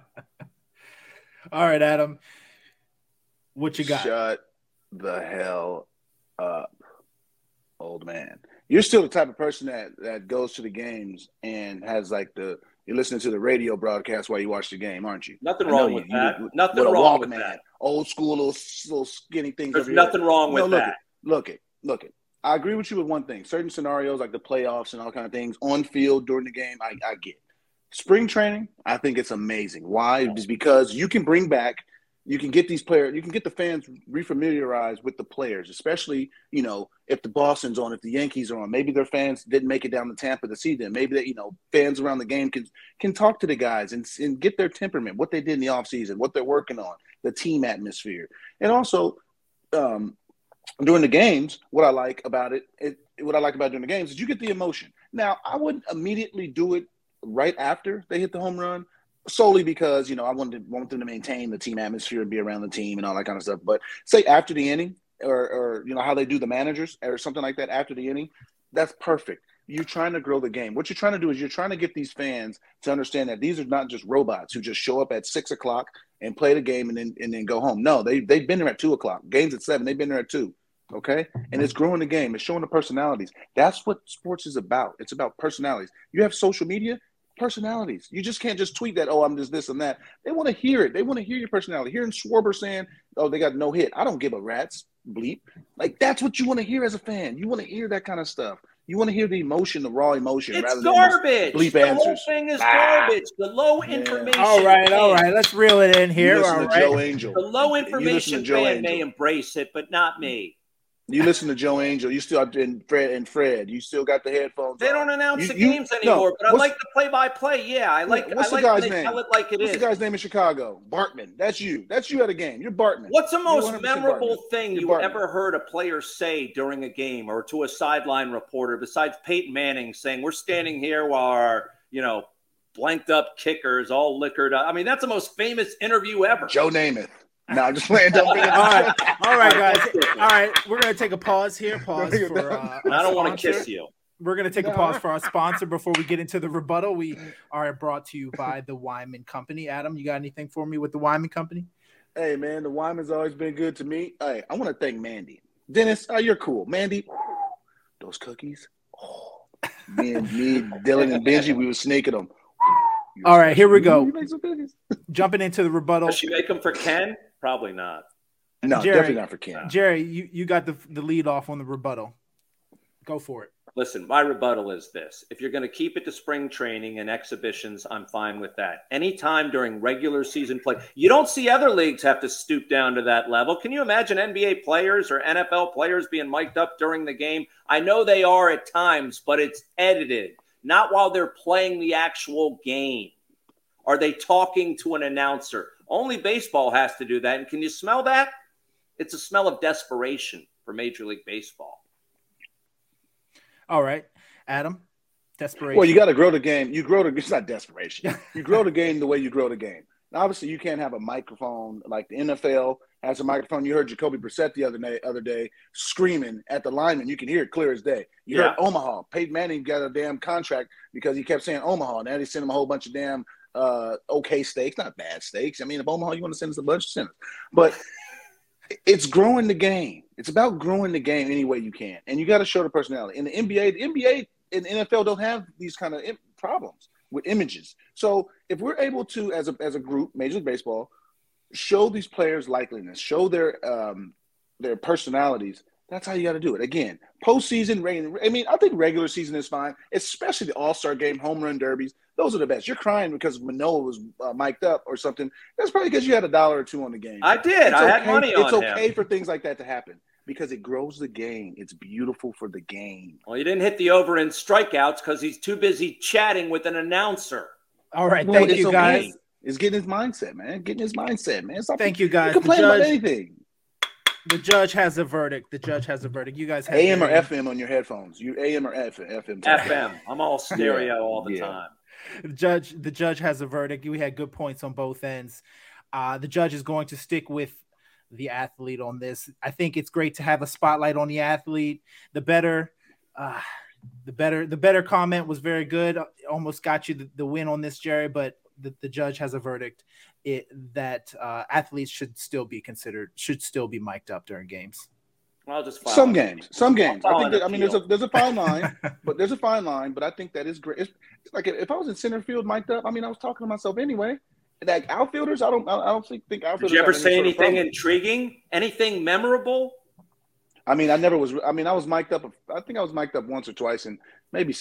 Speaker 6: All right, Adam. What you got?
Speaker 4: Shut the hell up, old man. You're still the type of person that that goes to the games and has like the you're listening to the radio broadcast while you watch the game, aren't you?
Speaker 1: Nothing wrong with
Speaker 4: you-
Speaker 1: that.
Speaker 4: you-
Speaker 1: Nothing
Speaker 4: with
Speaker 1: wrong with that.
Speaker 4: Old school, little little skinny things.
Speaker 1: There's nothing wrong with
Speaker 4: No, look
Speaker 1: that.
Speaker 4: It, look it, look it. I agree with you with one thing. Certain scenarios like the playoffs and all kind of things on field during the game, I, I get. Spring training, I think it's amazing. Why? Just because you can bring back, you can get these players, you can get the fans refamiliarized with the players, especially you know if the Boston's on, if the Yankees are on. Maybe their fans didn't make it down to Tampa to see them. Maybe that you know fans around the game can can talk to the guys and, and get their temperament, what they did in the offseason, what they're working on, the team atmosphere, and also um, during the games, what I like about it, it, what I like about during the games is you get the emotion. Now, I wouldn't immediately do it right after they hit the home run, solely because you know I wanted to, want them to maintain the team atmosphere and be around the team and all that kind of stuff. But say after the inning, or, or you know how they do the managers or something like that after the inning, that's perfect. You're trying to grow the game. What you're trying to do is you're trying to get these fans to understand that these are not just robots who just show up at six o'clock and play the game and then and then go home. No, they they've been there at two o'clock. Games at seven. They've been there at two. Okay, and it's growing the game. It's showing the personalities. That's what sports is about. It's about personalities. You have social media, personalities. You just can't just tweet that. Oh, I'm just this and that. They want to hear it. They want to hear your personality. Hearing Schwarber saying, "Oh, they got no hit." I don't give a rat's bleep. Like that's what you want to hear as a fan. You want to hear that kind of stuff. You want to hear the emotion, the raw emotion,
Speaker 1: It's
Speaker 4: rather than just
Speaker 1: garbage.
Speaker 4: bleep
Speaker 1: the
Speaker 4: answers.
Speaker 1: whole thing is
Speaker 4: Ah.
Speaker 1: garbage. The low
Speaker 4: Yeah.
Speaker 1: information.
Speaker 6: All right, all right. Let's reel it in
Speaker 4: You
Speaker 6: here.
Speaker 4: listen
Speaker 6: All
Speaker 4: to
Speaker 6: right.
Speaker 4: Joe Angel.
Speaker 1: The low
Speaker 4: You listen to
Speaker 1: information
Speaker 4: Joe
Speaker 1: fan may embrace it, but not me.
Speaker 4: You listen to Joe Angel. You still and Fred and Fred. You still got the headphones.
Speaker 1: They
Speaker 4: on.
Speaker 1: don't announce
Speaker 4: You-
Speaker 1: the
Speaker 4: you-
Speaker 1: games anymore,
Speaker 4: no,
Speaker 1: but I like the play-by-play. Yeah, I like.
Speaker 4: what's
Speaker 1: I
Speaker 4: the
Speaker 1: like
Speaker 4: guy's name?
Speaker 1: tell it like it
Speaker 4: What's
Speaker 1: is.
Speaker 4: the guy's name in Chicago? Bartman. That's you. That's you at a game. You're Bartman.
Speaker 1: What's the most memorable
Speaker 4: Bartman.
Speaker 1: thing
Speaker 4: You're
Speaker 1: you
Speaker 4: Bartman.
Speaker 1: ever heard a player say during a game or to a sideline reporter besides Peyton Manning saying, "We're standing here while our, you know, blanked up kickers all liquored up." I mean, that's the most famous interview ever.
Speaker 4: Joe Namath. No, I'm just playing. Don't bring it
Speaker 6: All
Speaker 4: up.
Speaker 6: right, all right, guys. All right, we're gonna take a pause here. Pause for. Uh,
Speaker 1: I don't want to kiss you.
Speaker 6: We're going to take a pause for our sponsor before we get into the rebuttal. We are brought to you by the Wyman Company. Adam, you got anything for me with the Wyman Company?
Speaker 4: Hey man, the Wyman's always been good to me. Hey, I want to thank Mandy. Dennis, oh, you're cool. Mandy, those cookies. Oh, me and me, Dylan and Benji, we were sneaking them.
Speaker 6: All right, here we go.
Speaker 4: You make some cookies?
Speaker 6: Jumping into the rebuttal.
Speaker 1: Does she make them for Ken? Probably not.
Speaker 4: No,
Speaker 6: Jerry.
Speaker 4: definitely not for Ken.
Speaker 6: Jerry, you, you got the, the lead off on the rebuttal. Go for it.
Speaker 1: Listen, my rebuttal is this. If you're going to keep it to spring training and exhibitions, I'm fine with that. Anytime during regular season play, you don't see other leagues have to stoop down to that level. Can you imagine NBA players or NFL players being mic'd up during the game? I know they are at times, but it's edited, not while they're playing the actual game. Are they talking to an announcer? Only baseball has to do that. And can you smell that? It's a smell of desperation for Major League Baseball.
Speaker 6: All right, Adam, desperation.
Speaker 4: Well, you got to grow the game. You grow the. It's not desperation. You grow the game the way you grow the game. Now, obviously, you can't have a microphone like the NFL has a microphone. You heard Jacoby Brissett the other day, other day screaming at the lineman. You can hear it clear as day. You heard
Speaker 1: Yeah.
Speaker 4: Omaha. Peyton Manning got a damn contract because he kept saying Omaha. Now they sent him a whole bunch of damn uh, okay steaks, not bad steaks. I mean, if Omaha, you want to send us a bunch, send us. But it's growing the game. It's about growing the game any way you can, and you got to show the personality. In the NBA, the NBA and NFL don't have these kind of problems with images. So if we're able to, as a as a group, Major League Baseball, show these players likeliness, show their um, their personalities. That's how you got to do it. Again, postseason, regular. I mean, I think regular season is fine, especially the All Star Game, home run derbies. Those are the best. You're crying because Manoah was uh, mic'd up or something. That's probably because you had a dollar or two on the game.
Speaker 1: I did.
Speaker 4: It's
Speaker 1: I had
Speaker 4: okay-
Speaker 1: money on
Speaker 4: It's
Speaker 1: him.
Speaker 4: okay for things like that to happen because it grows the game. It's beautiful for the game.
Speaker 1: Well, he didn't hit the over in strikeouts because he's too busy chatting with an announcer.
Speaker 6: All right,
Speaker 4: Well,
Speaker 6: thank
Speaker 4: it's
Speaker 6: you
Speaker 4: okay.
Speaker 6: guys.
Speaker 4: It's getting his mindset, man. Getting his mindset, man. Stop
Speaker 6: Thank you guys.
Speaker 4: You complain about anything.
Speaker 6: The judge has a verdict. The judge has a verdict. You guys have
Speaker 4: AM or
Speaker 6: your-
Speaker 4: FM on your headphones. You AM or F, FM.
Speaker 1: FM. I'm all stereo
Speaker 4: Yeah,
Speaker 1: all the
Speaker 4: yeah.
Speaker 1: time.
Speaker 6: The judge the judge has a verdict. We had good points on both ends. Uh, the judge is going to stick with the athlete on this. I think it's great to have a spotlight on the athlete. The better, uh, the better, the better comment was very good. Almost got you the, the win on this, Jerry. But the, the judge has a verdict it, that uh, athletes should still be considered, should still be mic'd up during games.
Speaker 1: I'll just file
Speaker 4: Some
Speaker 1: an
Speaker 4: games, some games. I think. That, I mean, there's a there's a fine line, but there's a fine line. But I think that is great. It's, it's like if I was in center field mic'd up, I mean, I was talking to myself anyway. Like outfielders, I don't, I don't think, think outfielders.
Speaker 1: Did you ever
Speaker 4: have any
Speaker 1: say
Speaker 4: sort of
Speaker 1: anything intriguing? Anything memorable?
Speaker 4: I mean, I never was. I mean, I was mic'd up. I think I was mic'd up once or twice, and maybe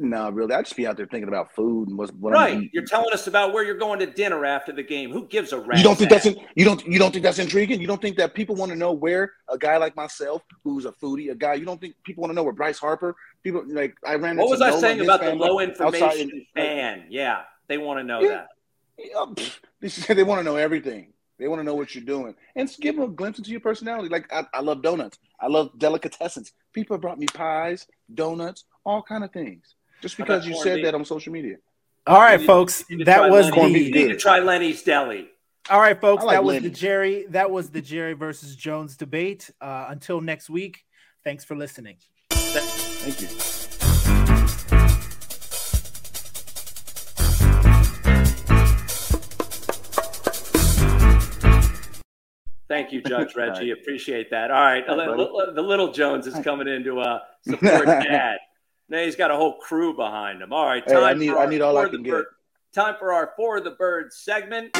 Speaker 4: no, really. I'd just be out there thinking about food and what's what I'm
Speaker 1: Right. You're telling us about where you're going to dinner after the game. Who gives a rat's
Speaker 4: You don't think that's in, you don't you don't think that's intriguing? You don't think that people want to know where a guy like myself, who's a foodie, a guy you don't think people want to know where Bryce Harper? People like I ran.
Speaker 1: What
Speaker 4: into
Speaker 1: was I saying about the low
Speaker 4: outside
Speaker 1: information
Speaker 4: in-
Speaker 1: fan? Yeah, they want to know
Speaker 4: Yeah.
Speaker 1: that.
Speaker 4: Yeah, um, pff, they say they want to know everything. They want to know what you're doing and give them a glimpse into your personality. Like I, I love donuts. I love delicatessens. People have brought me pies, donuts, all kind of things. Just because you said
Speaker 1: beef?
Speaker 4: that on social media.
Speaker 6: All right,
Speaker 1: You-
Speaker 6: folks.
Speaker 1: You need to
Speaker 6: That was
Speaker 1: Lenny's-
Speaker 4: corned
Speaker 6: the
Speaker 4: beef
Speaker 1: You need to try Lenny's Deli.
Speaker 6: All right, folks.
Speaker 4: Like
Speaker 6: that was the Jerry. That was the Jerry versus Jones debate. Uh, until next week. Thanks for listening.
Speaker 4: Thank you.
Speaker 1: Thank you, Judge Reggie. Appreciate that. All right,
Speaker 4: Hi,
Speaker 1: the, the little Jones is coming in to uh, support Dad. Now he's got a whole crew behind him. All right,
Speaker 4: Hey,
Speaker 1: time
Speaker 4: I need-
Speaker 1: for
Speaker 4: I need all I can get.
Speaker 1: Bird- Time for our For the Bird segment.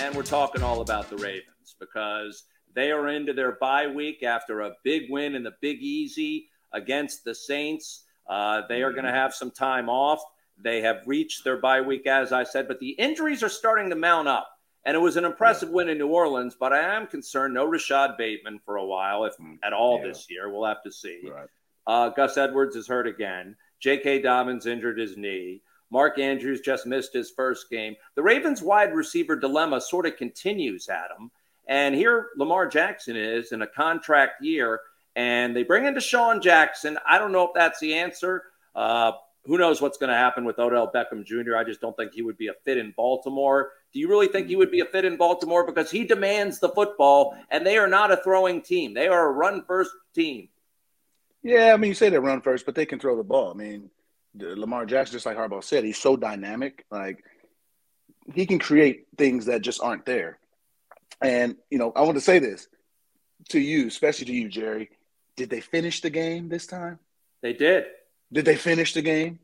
Speaker 1: And we're talking all about the Ravens because they are into their bye week after a big win in the Big Easy against the Saints. Uh, they are going to have some time off. They have reached their bye week, as I said, but the injuries are starting to mount up. And it was an impressive win in New Orleans, but I am concerned no Rashod Bateman for a while, if mm, at all yeah. this year. We'll have to see. Right. Uh, Gus Edwards is hurt again. J.K. Dobbins injured his knee. Mark Andrews just missed his first game. The Ravens wide receiver dilemma sort of continues, Adam. And here Lamar Jackson is in a contract year, and they bring in DeSean Jackson. I don't know if that's the answer. Uh, who knows what's going to happen with Odell Beckham Jr.? I just don't think he would be a fit in Baltimore. Do you really think he would be a fit in Baltimore? Because he demands the football, and they are not a throwing team. They are a run first team.
Speaker 4: Yeah, I mean, you say they run first, but they can throw the ball. I mean, Lamar Jackson, just like Harbaugh said, he's so dynamic. Like he can create things that just aren't there. And you know, I want to say this to you, especially to you, Jerry. Did they finish the game this time?
Speaker 1: They did.
Speaker 4: Did they finish the game?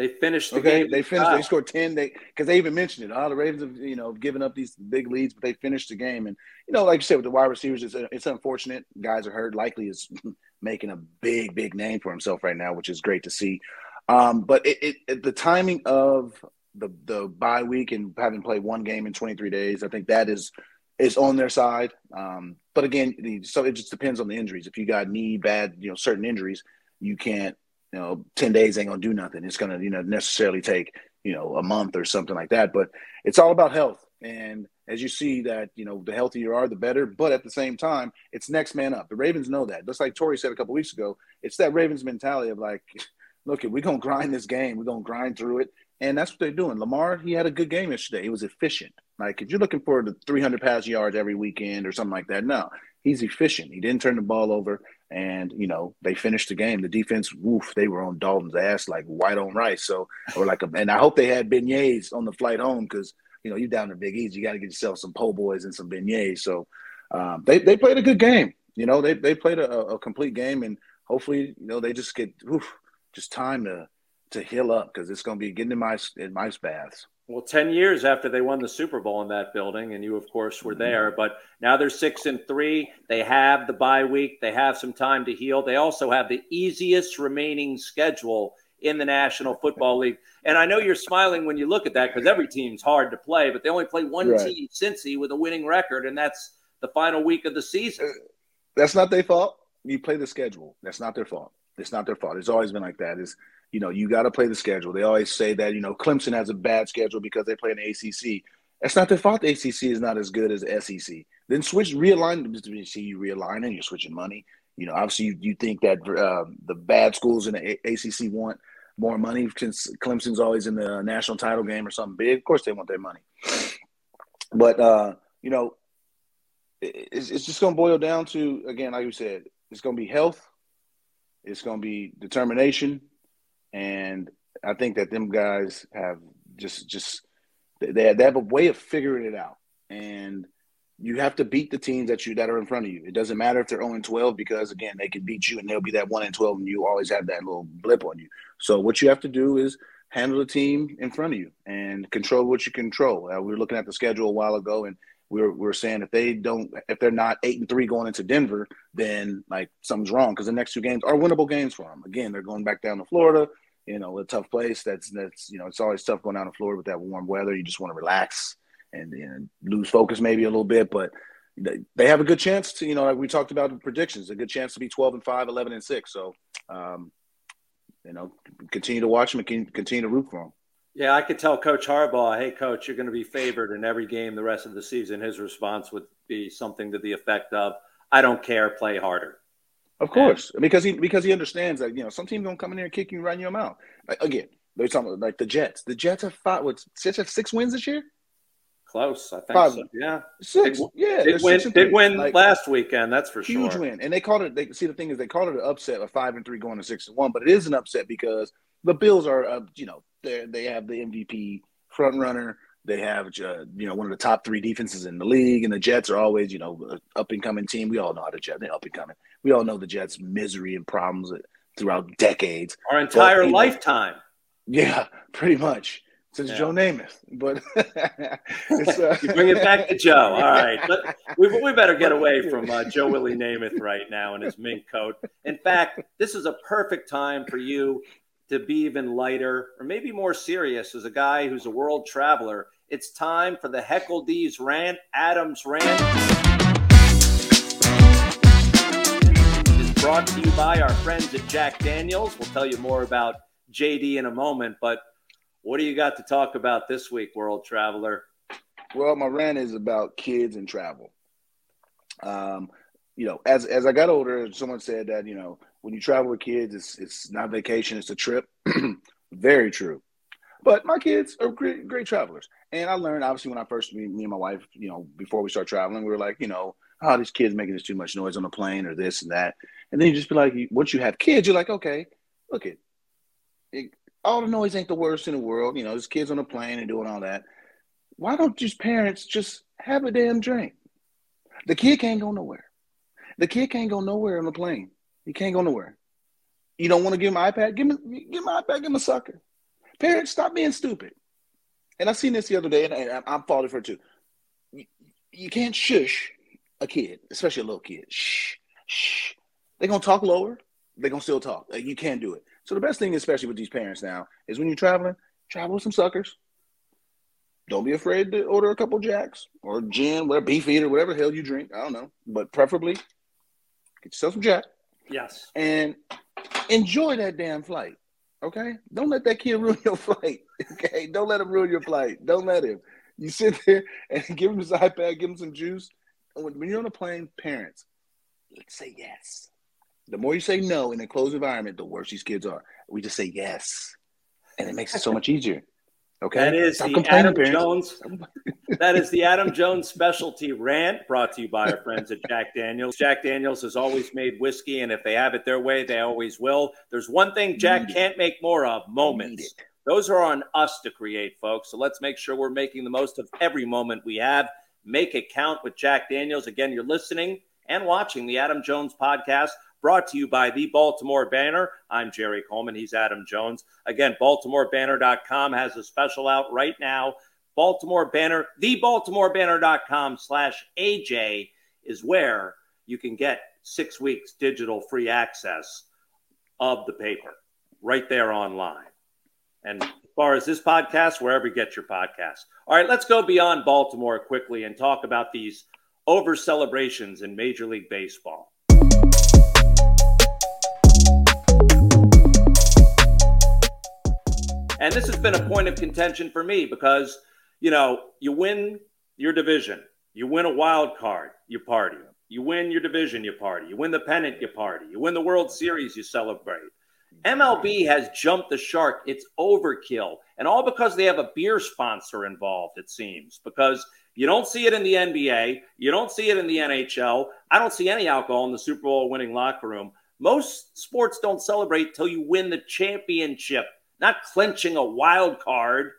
Speaker 1: They finished the
Speaker 4: okay,
Speaker 1: game.
Speaker 4: They finished. They scored ten. They because they even mentioned it. All oh, the Ravens have you know given up these big leads, but they finished the game. And you know, like you said, with the wide receivers, it's, it's unfortunate. Guys are hurt. Likely is making a big, big name for himself right now, which is great to see. Um, but it, it, the timing of the the bye week and having played one game in 23 days, I think that is is on their side. Um, but again, so it just depends on the injuries. If you got knee bad, you know, certain injuries, you can't you know, 10 days ain't gonna do nothing. It's gonna, you know, necessarily take, you know, a month or something like that. But it's all about health. And as you see that, you know, the healthier you are, the better. But at the same time, it's next man up. The Ravens know that. Just like Tori said a couple weeks ago, it's that Ravens mentality of like, look, we're gonna grind this game, we're gonna grind through it. And that's what they're doing. Lamar, he had a good game yesterday. He was efficient. Like if you're looking for the 300 pass yards every weekend or something like that, no, he's efficient. He didn't turn the ball over. And you know they finished the game. The defense, woof, they were on Dalton's ass like white on rice. So, or like, a, and I hope they had beignets on the flight home because you know you down to Big East, you got to get yourself some po' boys and some beignets. So, um, they they played a good game. You know, they they played a, a complete game, and hopefully, you know, they just get oof, just time to to heal up because it's going to be getting in ice in ice baths.
Speaker 1: Well, 10 years after they won the Super Bowl in that building, and you, of course, were there. But now they're six and three. They have the bye week. They have some time to heal. They also have the easiest remaining schedule in the National Football League. And I know you're smiling when you look at that because every team's hard to play, but they only play one right. team, Cincy, with a winning record, and that's the final week of the season. Uh,
Speaker 4: that's not their fault. You play the schedule. That's not their fault. It's not their fault. It's always been like that. Is you know, you got to play the schedule. They always say that, you know, Clemson has a bad schedule because they play in the ACC. That's not their fault. The ACC is not as good as SEC. Then switch, realign. See, you realigning, you're switching money. You know, obviously, you, you think that uh, the bad schools in the ACC want more money since Clemson's always in the national title game or something big. Of course, they want their money. But, uh, you know, it's, it's just going to boil down to, again, like you said, it's going to be health, it's going to be determination, and I think that them guys have just just they they have a way of figuring it out, and you have to beat the teams that you that are in front of you. It doesn't matter if they're 0 12 because again they can beat you and they'll be that 1 and 12 and you always have that little blip on you. So what you have to do is handle the team in front of you and control what you control. Uh, we were looking at the schedule a while ago and we were, we were saying if they don't if they're not eight and three going into Denver, then like something's wrong because the next two games are winnable games for them. Again, they're going back down to Florida you know, a tough place. That's that's you know, it's always tough going down to Florida with that warm weather. You just want to relax and, and lose focus maybe a little bit, but they have a good chance to, you know, like we talked about in predictions, a good chance to be 12 and 5, 11 and 6. So, um, you know, continue to watch them and continue to root for them.
Speaker 1: Yeah, I could tell Coach Harbaugh, hey, coach, you're going to be favored in every game the rest of the season. His response would be something to the effect of, I don't care, play harder.
Speaker 4: Of course, and, because he because he understands that you know some team gonna come in here and kick you right in your mouth. Like, again, they're talking about, like the Jets. The Jets have five. with six have six wins this year?
Speaker 1: Close, I think. Five. So. Yeah,
Speaker 4: six.
Speaker 1: Yeah, did win. Did win like, last weekend. That's for
Speaker 4: huge
Speaker 1: sure.
Speaker 4: Huge win, and they called it. They see the thing is they called it an upset of five and three going to six and one, but it is an upset because the Bills are, uh, you know, they they have the MVP front runner. They have, uh, you know, one of the top three defenses in the league, and the Jets are always, you know, up and coming team. We all know how the Jets they're up and coming. We all know the Jets' misery and problems throughout decades,
Speaker 1: our entire but, lifetime.
Speaker 4: Know, yeah, pretty much since yeah. Joe Namath. But
Speaker 1: uh... you bring it back to Joe. All right, but we, we better get away from uh, Joe Willie Namath right now in his mink coat. In fact, this is a perfect time for you to be even lighter or maybe more serious as a guy who's a world traveler. It's time for the Heckle D's rant, Adams rant. Is brought to you by our friends at Jack Daniels. We'll tell you more about JD in a moment, but what do you got to talk about this week, World Traveler?
Speaker 4: Well, my rant is about kids and travel. Um, you know, as as I got older, someone said that you know when you travel with kids, it's it's not vacation, it's a trip. Very true. But my kids are great, great travelers, and I learned obviously when I first me, me and my wife, you know, before we start traveling, we were like, you know, oh, these kids making this too much noise on the plane or this and that, and then you just be like, once you have kids, you're like, okay, look it, it all the noise ain't the worst in the world, you know, there's kids on the plane and doing all that. Why don't just parents just have a damn drink? The kid can't go nowhere. The kid can't go nowhere on the plane. He can't go nowhere. You don't want to give him an iPad? Give him, give him an iPad. Give him a sucker. Parents, stop being stupid. And I seen this the other day, and I'm falling for it too. You, you can't shush a kid, especially a little kid. Shh, shh. They're gonna talk lower. They're gonna still talk. You can't do it. So the best thing, especially with these parents now, is when you're traveling, travel with some suckers. Don't be afraid to order a couple jacks or gin, whatever Beefeater, whatever hell you drink. I don't know, but preferably get yourself some jack.
Speaker 1: Yes.
Speaker 4: And enjoy that damn flight. Okay, don't let that kid ruin your flight. Okay, don't let him ruin your flight. Don't let him. You sit there and give him his iPad, give him some juice. When, when you're on a plane, parents, let's say yes. The more you say no in a closed environment, the worse these kids are. We just say yes, and it makes it so much easier. Okay,
Speaker 1: that is Stop the Adam parents. Jones. that is the Adam Jones specialty rant brought to you by our friends at Jack Daniels. Jack Daniels has always made whiskey, and if they have it their way, they always will. There's one thing Jack can't make more of: moments. Those are on us to create, folks. So let's make sure we're making the most of every moment we have. Make it count with Jack Daniels. Again, you're listening and watching the Adam Jones podcast brought to you by the Baltimore Banner. I'm Jerry Coleman. He's Adam Jones. Again, BaltimoreBanner.com has a special out right now. Baltimore Banner, thebaltimorebanner.com slash AJ is where you can get six weeks digital free access of the paper right there online. And as far as this podcast, wherever you get your podcast. All right, let's go beyond Baltimore quickly and talk about these over celebrations in Major League Baseball. And this has been a point of contention for me because, you know, you win your division, you win a wild card, you party. You win your division, you party. You win the pennant, you party. You win the World Series, you celebrate. MLB has jumped the shark. It's overkill. And all because they have a beer sponsor involved, it seems. Because you don't see it in the NBA, you don't see it in the NHL. I don't see any alcohol in the Super Bowl winning locker room. Most sports don't celebrate till you win the championship not clinching a wild card.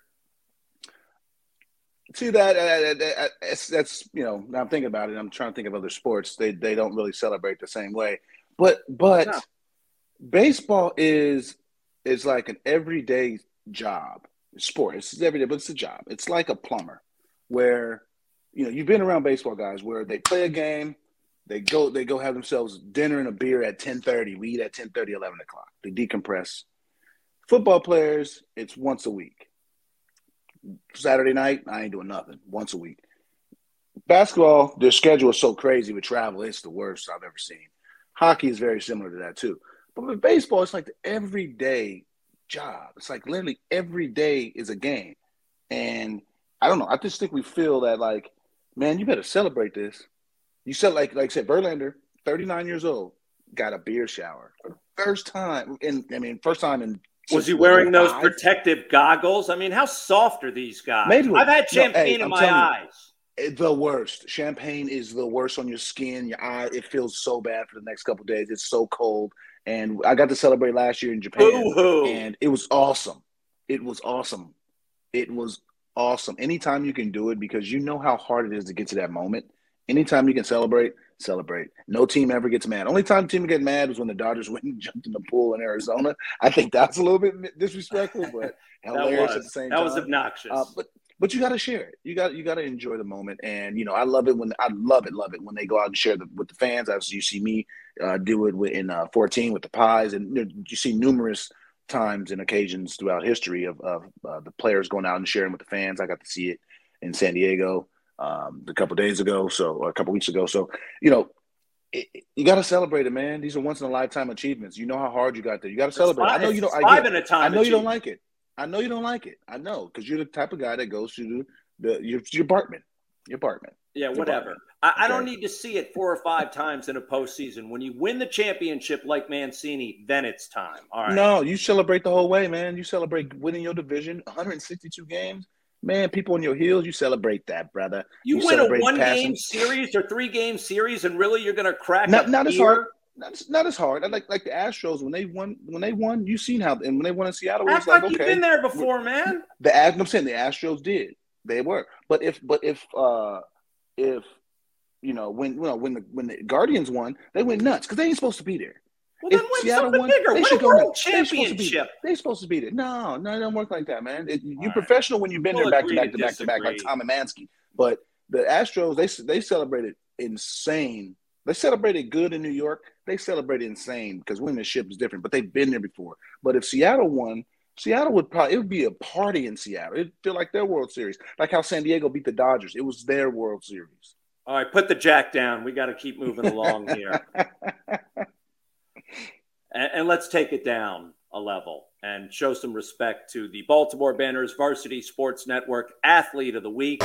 Speaker 4: To that uh, that's, that's you know now I'm thinking about it. I'm trying to think of other sports. They they don't really celebrate the same way. But but no. baseball is is like an everyday job sport. It's every day, but it's a job. It's like a plumber, where you know you've been around baseball guys where they play a game, they go they go have themselves dinner and a beer at 10:30. We eat at 10:30, 11 o'clock. They decompress, Football players, it's once a week. Saturday night, I ain't doing nothing. Once a week. Basketball, their schedule is so crazy with travel, it's the worst I've ever seen. Hockey is very similar to that too. But with baseball, it's like the everyday job. It's like literally every day is a game. And I don't know. I just think we feel that like, man, you better celebrate this. You said like like I said, Verlander, 39 years old, got a beer shower. First time in I mean, first time in
Speaker 1: was he wearing those eyes. protective goggles? I mean, how soft are these guys? Maybe. I've had champagne no, hey, in my eyes.
Speaker 4: You, the worst. Champagne is the worst on your skin, your eye. It feels so bad for the next couple days. It's so cold. And I got to celebrate last year in Japan, Ooh. and it was awesome. It was awesome. It was awesome. Anytime you can do it, because you know how hard it is to get to that moment. Anytime you can celebrate, celebrate. No team ever gets mad. Only time team get mad was when the Dodgers went and jumped in the pool in Arizona. I think that's a little bit disrespectful, but hilarious at the same
Speaker 1: that
Speaker 4: time.
Speaker 1: That was obnoxious. Uh,
Speaker 4: but but you got to share it. You got you got to enjoy the moment, and you know I love it when I love it, love it when they go out and share the, with the fans. As you see me uh, do it in uh, 14 with the pies, and you, know, you see numerous times and occasions throughout history of, of uh, the players going out and sharing with the fans. I got to see it in San Diego um, a couple days ago, so or a couple weeks ago. So you know, it, you got to celebrate it, man. These are once in a lifetime achievements. You know how hard you got there. You got to celebrate.
Speaker 1: Five,
Speaker 4: I know you don't.
Speaker 1: Five
Speaker 4: I,
Speaker 1: in a time.
Speaker 4: I know you don't like it. I know you don't like it. I know because you're the type of guy that goes to the, the your, your apartment. Your apartment.
Speaker 1: Yeah, whatever. I, I, don't need to see it four or five times in a postseason. When you win the championship like Mancini, then it's time. All right.
Speaker 4: No, you celebrate the whole way, man. You celebrate winning your division, 162 games. Man, people on your heels, you celebrate that, brother.
Speaker 1: You, you win a one passing. game series or three game series, and really you're gonna crack
Speaker 4: not, not as hard. Not, not as hard. Like like the Astros when they won when they won, you seen how and when they won in Seattle, it was like, like okay,
Speaker 1: you've been there before, man.
Speaker 4: The I'm saying the Astros did. They were. But if but if uh if you know when you know when the when the Guardians won, they went nuts because they ain't supposed to be there.
Speaker 1: Well, then win Seattle something won, bigger. They should go world championship.
Speaker 4: They're supposed to beat it. No, no, it don't work like that, man. It, you're right. professional when you've been we'll there back to back to back to back, like Tom Emanski. But the Astros, they they celebrated insane. They celebrated good in New York. They celebrated insane because winning the ship is different. But they've been there before. But if Seattle won, Seattle would probably it would be a party in Seattle. It'd feel like their World Series, like how San Diego beat the Dodgers. It was their World Series.
Speaker 1: All right, put the jack down. We got to keep moving along here. and, and, let's take it down a level and show some respect to the Baltimore Banners Varsity Sports Network Athlete of the Week.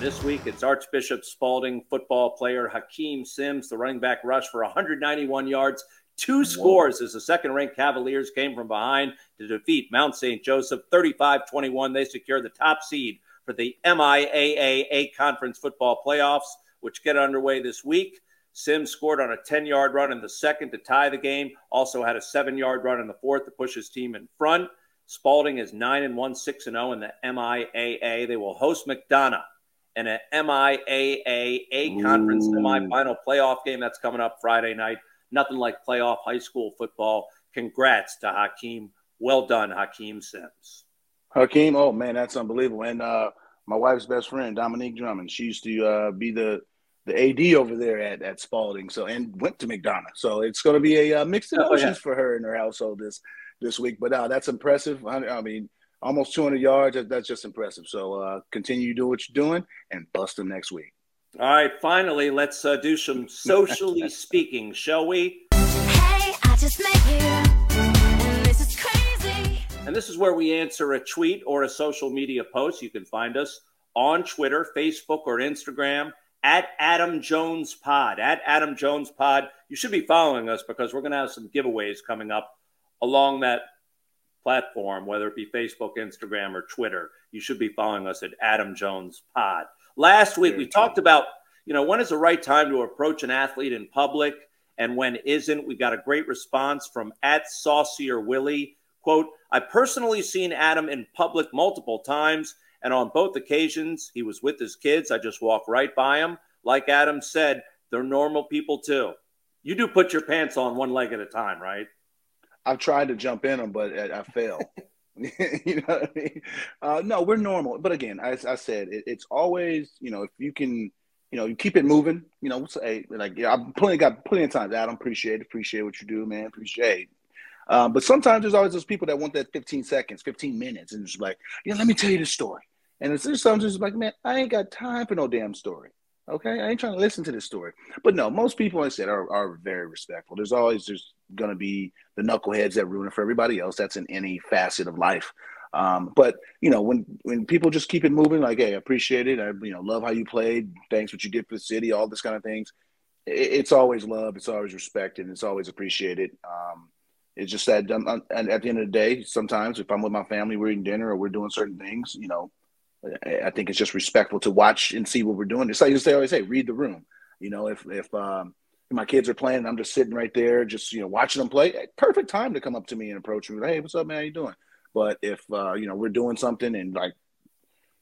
Speaker 1: This week, it's Archbishop Spalding football player Hakeem Sims, the running back rush for 191 yards, two scores as the second ranked Cavaliers came from behind to defeat Mount St. Joseph 35 21. They secure the top seed for the MIAA Conference football playoffs, which get underway this week. Sims scored on a 10 yard run in the second to tie the game, also had a seven yard run in the fourth to push his team in front. Spalding is 9 and 1, 6 and 0 in the MIAA. They will host McDonogh in a MIAA A conference semifinal playoff game that's coming up Friday night. Nothing like playoff high school football. Congrats to Hakeem. Well done, Hakeem Sims.
Speaker 4: Hakeem, oh man, that's unbelievable. And uh, my wife's best friend, Dominique Drummond, she used to uh, be the the AD over there at, at Spalding, so and went to McDonogh. So it's going to be a uh, mixed emotions oh, yeah. for her and her household this this week. But uh, that's impressive. I, I mean, almost 200 yards. That's just impressive. So uh, continue to do what you're doing and bust them next week.
Speaker 1: All right, finally, let's uh, do some socially speaking, shall we?
Speaker 7: Hey, I just met you. And this is crazy.
Speaker 1: And this is where we answer a tweet or a social media post. You can find us on Twitter, Facebook, or Instagram at Adam Jones Pod. At Adam Jones Pod. You should be following us because we're going to have some giveaways coming up along that platform, whether it be Facebook, Instagram, or Twitter. You should be following us at Adam Jones Pod. Last week, we talked about, you know, when is the right time to approach an athlete in public and when isn't. We got a great response from at Saucier Willie. Quote, I personally seen Adam in public multiple times, and on both occasions, he was with his kids. I just walk right by him. Like Adam said, they're normal people too. You do put your pants on one leg at a time, right?
Speaker 4: I've tried to jump in them, but I, I fail. you know what I mean? Uh, no, we're normal. But again, as I said, it, it's always, you know, if you can, you know, you keep it moving, you know, say like, yeah, I've plenty got plenty of times, Adam, appreciate it, appreciate what you do, man, appreciate um, but sometimes there's always those people that want that 15 seconds, 15 minutes, and it's like, yeah, let me tell you the story. And it's, there's sometimes like, man, I ain't got time for no damn story. Okay, I ain't trying to listen to this story. But no, most people, like I said, are, are very respectful. There's always just going to be the knuckleheads that ruin it for everybody else. That's in any facet of life. Um, but you know, when when people just keep it moving, like, hey, I appreciate it. I you know love how you played. Thanks what you did for the city. All this kind of things. It, it's always love. It's always respected. It's always appreciated. Um, it's just that, um, and at the end of the day, sometimes if I'm with my family, we're eating dinner or we're doing certain things. You know, I think it's just respectful to watch and see what we're doing. It's like they always say, read the room. You know, if if um, my kids are playing, I'm just sitting right there, just you know, watching them play. Perfect time to come up to me and approach me. Hey, what's up, man? How you doing? But if uh, you know we're doing something and like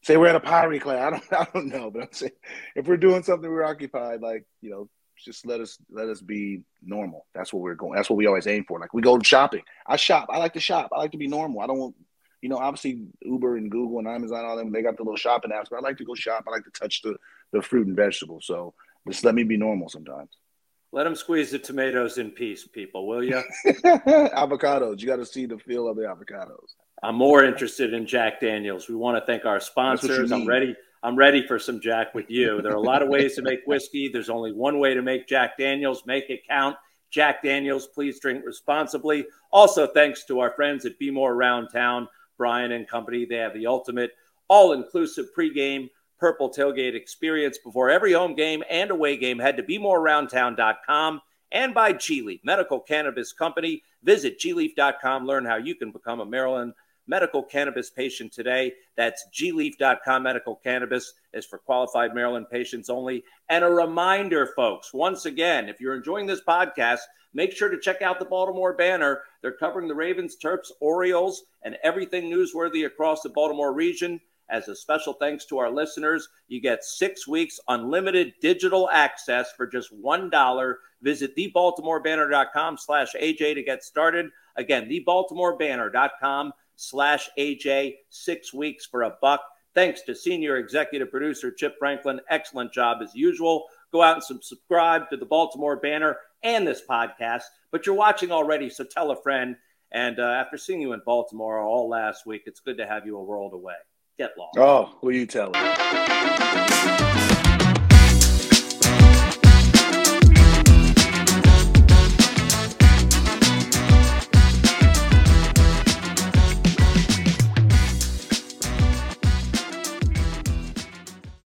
Speaker 4: say we're at a pottery class, I don't I don't know, but I'm saying if we're doing something, we're occupied. Like you know, just let us let us be normal. That's what we're going. That's what we always aim for. Like we go shopping. I shop. I like to shop. I like to be normal. I don't want you know, obviously Uber and Google and Amazon, all them, they got the little shopping apps, but I like to go shop. I like to touch the, the fruit and vegetables. So just let me be normal sometimes.
Speaker 1: Let them squeeze the tomatoes in peace, people, will you?
Speaker 4: avocados. You got to see the feel of the avocados.
Speaker 1: I'm more interested in Jack Daniels. We want to thank our sponsors. I'm ready. I'm ready for some Jack with you. There are a lot of ways to make whiskey. There's only one way to make Jack Daniels. Make it count. Jack Daniels, please drink responsibly. Also, thanks to our friends at Be More Around Town, Brian and company. They have the ultimate all inclusive pregame purple tailgate experience before every home game and away game. Head to BeMoreAroundTown.com and by G Leaf Medical Cannabis Company. Visit gleaf.com. Learn how you can become a Maryland medical cannabis patient today. That's gleaf.com. Medical cannabis is for qualified Maryland patients only. And a reminder, folks, once again, if you're enjoying this podcast, make sure to check out the Baltimore Banner. They're covering the Ravens, Terps, Orioles, and everything newsworthy across the Baltimore region. As a special thanks to our listeners, you get six weeks unlimited digital access for just $1. Visit thebaltimorebanner.com slash AJ to get started. Again, thebaltimorebanner.com slash AJ, six weeks for a buck. Thanks to senior executive producer Chip Franklin. Excellent job as usual. Go out and subscribe to the Baltimore Banner and this podcast. But you're watching already, so tell a friend. And uh, after seeing you in Baltimore all last week, it's good to have you a world away. Get lost.
Speaker 4: Oh, who you telling?